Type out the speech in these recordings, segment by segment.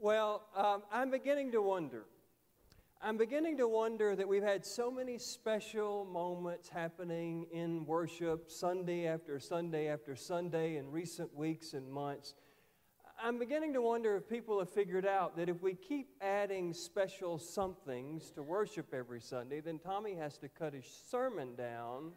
Well, um, I'm beginning to wonder. I'm beginning to wonder that we've had so many special moments happening in worship Sunday after Sunday after Sunday in recent weeks and months. I'm beginning to wonder if people have figured out that if we keep adding special somethings to worship every Sunday, then Tommy has to cut his sermon down.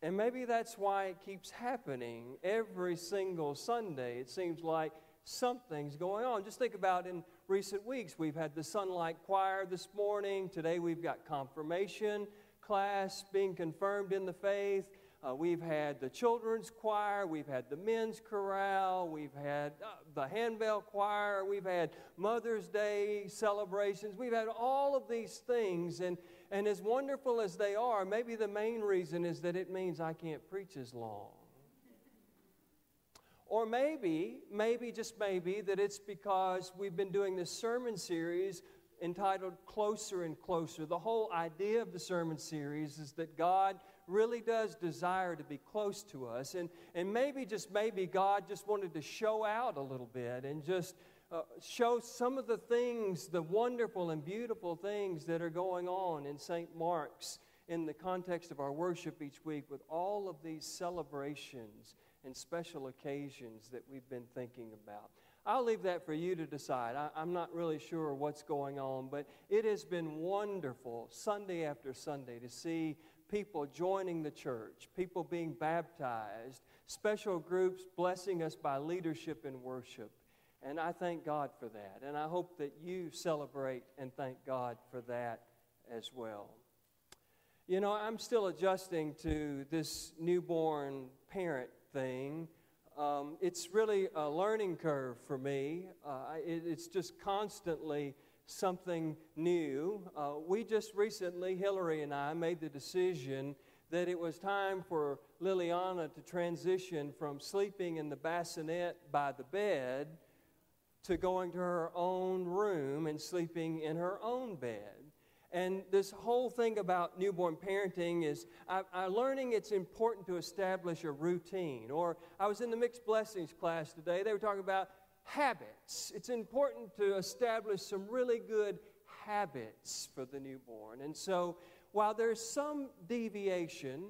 And maybe that's why it keeps happening every single Sunday. It seems like something's going on. Just think about in recent weeks, we've had the Sunlight Choir this morning. Today we've got confirmation class being confirmed in the faith. Uh, we've had the children's choir, we've had the men's chorale, we've had uh, the handbell choir, we've had Mother's Day celebrations, we've had all of these things. And, and as wonderful as they are, maybe the main reason is that it means I can't preach as long. Or maybe, maybe, just maybe, that it's because we've been doing this sermon series entitled Closer and Closer. The whole idea of the sermon series is that God really does desire to be close to us. And, and maybe, just maybe, God just wanted to show out a little bit and just uh, show some of the things, the wonderful and beautiful things that are going on in St. Mark's in the context of our worship each week with all of these celebrations and special occasions that we've been thinking about. I'll leave that for you to decide. I, am not really sure what's going on, but it has been wonderful Sunday after Sunday to see people joining the church, people being baptized, special groups blessing us by leadership and worship. And I thank God for that. And I hope that you celebrate and thank God for that as well. You know, I'm still adjusting to this newborn parent thing. Um, it's really a learning curve for me. Uh, it, it's just constantly something new. Uh, we just recently, Hillary and I, made the decision that it was time for Liliana to transition from sleeping in the bassinet by the bed to going to her own room and sleeping in her own bed. And this whole thing about newborn parenting is I, am learning it's important to establish a routine. Or I was in the mixed blessings class today, they were talking about habits. It's important to establish some really good habits for the newborn. And so while there's some deviation,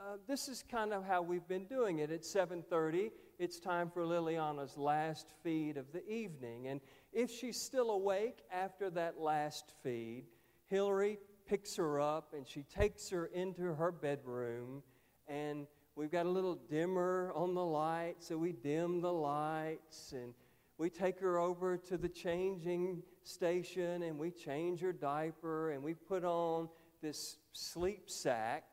uh, this is kind of how we've been doing it. At 7:30, it's time for Liliana's last feed of the evening, and if she's still awake after that last feed, Hillary picks her up and she takes her into her bedroom. And we've got a little dimmer on the light, so we dim the lights. And we take her over to the changing station and we change her diaper and we put on this sleep sack.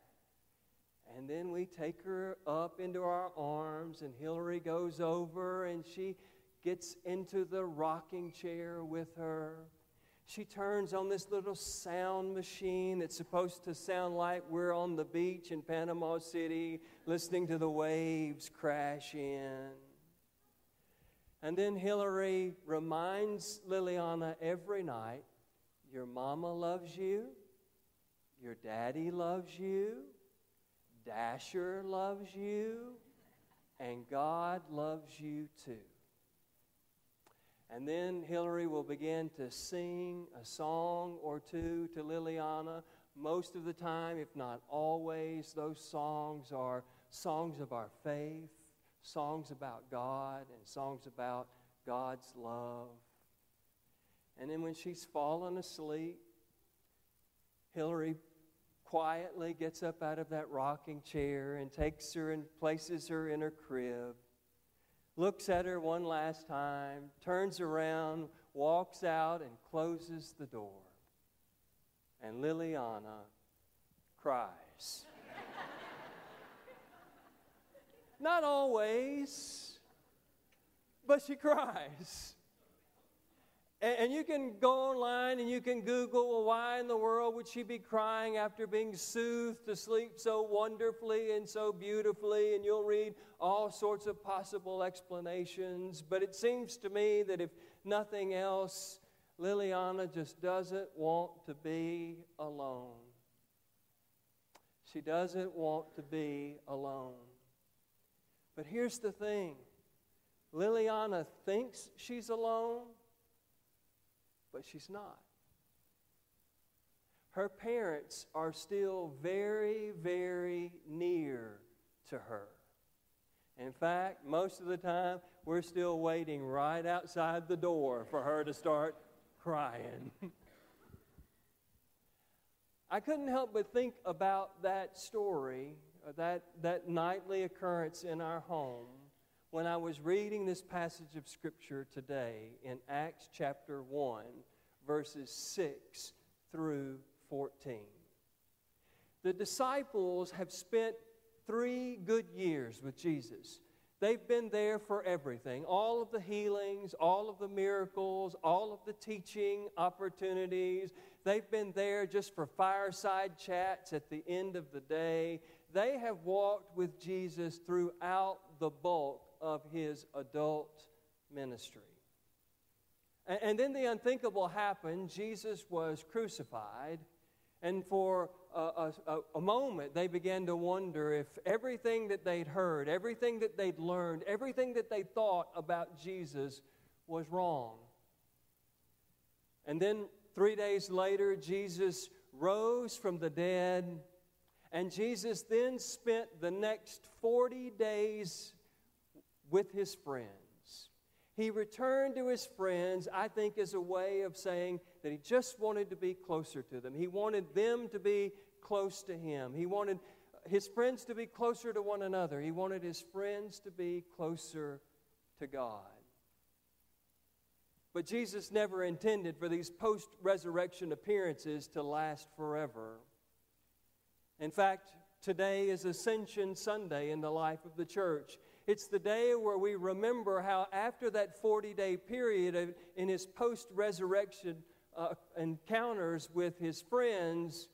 And then we take her up into our arms, and Hillary goes over and she gets into the rocking chair with her she turns on this little sound machine that's supposed to sound like we're on the beach in Panama City listening to the waves crash in. And then Hillary reminds Liliana every night your mama loves you, your daddy loves you, Dasher loves you, and God loves you too. And then Hillary will begin to sing a song or two to Liliana. Most of the time, if not always, those songs are songs of our faith, songs about God, and songs about God's love. And then when she's fallen asleep, Hillary quietly gets up out of that rocking chair and takes her and places her in her crib looks at her one last time, turns around, walks out, and closes the door. And Liliana cries. Not always, but she cries. And, and you can go online and you can Google, well, why in the world would she be crying after being soothed to sleep so wonderfully and so beautifully? And you'll read all sorts of possible explanations. But it seems to me that if nothing else, Liliana just doesn't want to be alone. She doesn't want to be alone. But here's the thing Liliana thinks she's alone, but she's not. Her parents are still very, very near to her. In fact, most of the time, we're still waiting right outside the door for her to start crying. I couldn't help but think about that story, uh, that, that nightly occurrence in our home, when I was reading this passage of Scripture today in Acts chapter 1, verses 6 through 14. The disciples have spent three good years with Jesus. They've been there for everything all of the healings, all of the miracles, all of the teaching opportunities. They've been there just for fireside chats at the end of the day. They have walked with Jesus throughout the bulk of his adult ministry. And, and then the unthinkable happened Jesus was crucified. And for a, a, a, moment, they began to wonder if everything that they'd heard, everything that they'd learned, everything that they thought about Jesus was wrong. And then three days later, Jesus rose from the dead, and Jesus then spent the next 40 days with his friends. He returned to his friends, I think, as a way of saying that he just wanted to be closer to them. He wanted them to be close to him. He wanted his friends to be closer to one another. He wanted his friends to be closer to God. But Jesus never intended for these post resurrection appearances to last forever. In fact, today is Ascension Sunday in the life of the church. It's the day where we remember how, after that 40 day period in his post resurrection uh, encounters with his friends,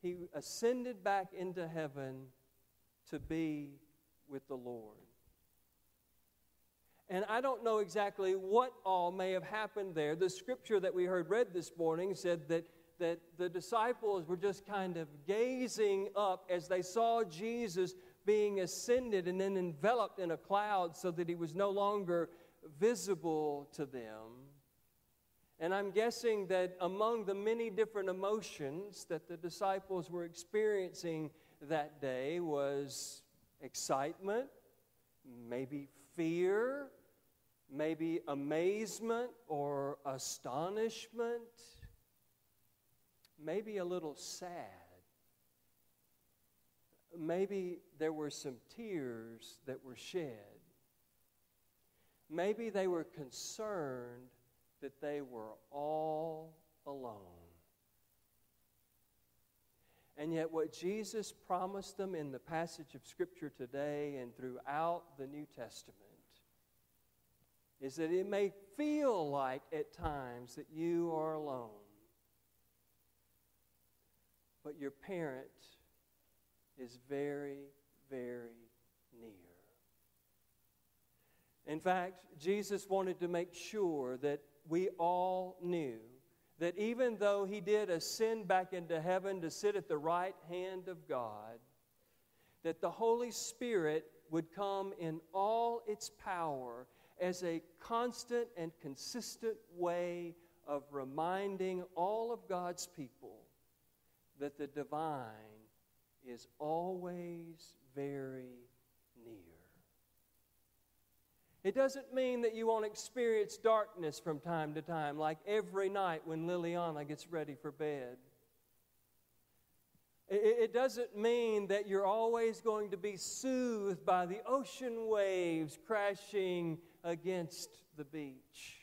he ascended back into heaven to be with the Lord. And I don't know exactly what all may have happened there. The scripture that we heard read this morning said that, that the disciples were just kind of gazing up as they saw Jesus being ascended and then enveloped in a cloud so that he was no longer visible to them. And I'm guessing that among the many different emotions that the disciples were experiencing that day was excitement, maybe fear, maybe amazement or astonishment, maybe a little sad maybe there were some tears that were shed. Maybe they were concerned that they were all alone. And yet, what Jesus promised them in the passage of Scripture today and throughout the New Testament is that it may feel like at times that you are alone, but your parent is very, very near. In fact, Jesus wanted to make sure that we all knew that even though he did ascend back into heaven to sit at the right hand of God, that the Holy Spirit would come in all its power as a constant and consistent way of reminding all of God's people that the divine is always very near. It doesn't mean that you won't experience darkness from time to time, like every night when Liliana gets ready for bed. It doesn't mean that you're always going to be soothed by the ocean waves crashing against the beach.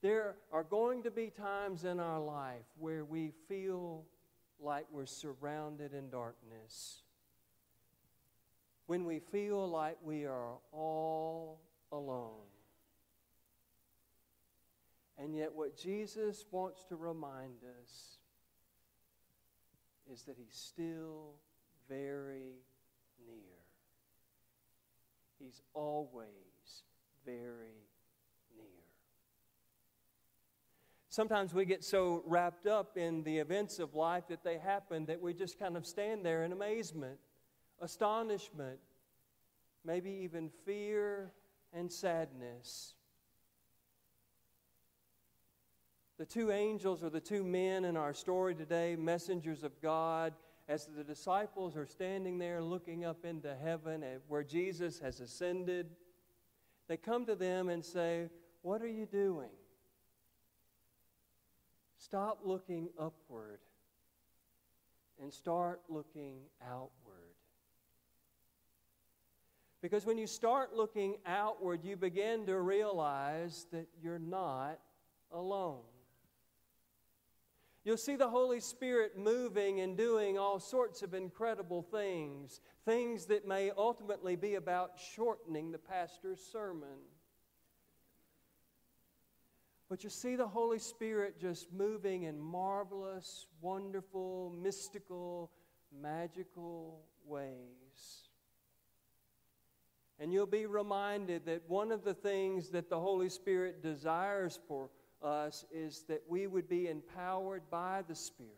There are going to be times in our life where we feel like we're surrounded in darkness, when we feel like we are all alone. And yet, what Jesus wants to remind us is that He's still very near. He's always very Sometimes we get so wrapped up in the events of life that they happen that we just kind of stand there in amazement, astonishment. maybe even fear and sadness. The two angels or the two men in our story today, messengers of God, as the disciples are standing there looking up into heaven at where Jesus has ascended. They come to them and say, What are you doing? Stop looking upward and start looking outward. Because when you start looking outward, you begin to realize that you're not alone. You'll see the Holy Spirit moving and doing all sorts of incredible things, things that may ultimately be about shortening the pastor's sermon. But you see the Holy Spirit just moving in marvelous, wonderful, mystical, magical ways. And you'll be reminded that one of the things that the Holy Spirit desires for us is that we would be empowered by the Spirit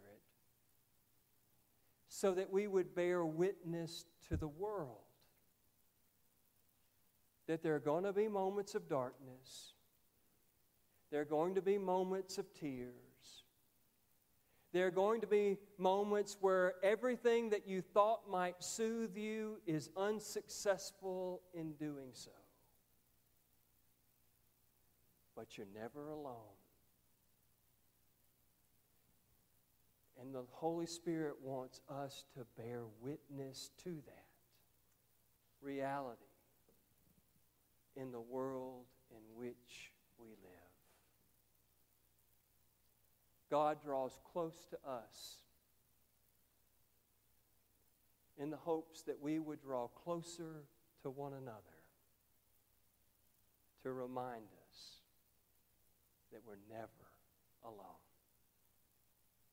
so that we would bear witness to the world. That there are going to be moments of darkness, there are going to be moments of tears. There are going to be moments where everything that you thought might soothe you is unsuccessful in doing so. But you're never alone. And the Holy Spirit wants us to bear witness to that reality in the world in which we live. God draws close to us in the hopes that we would draw closer to one another to remind us that we're never alone.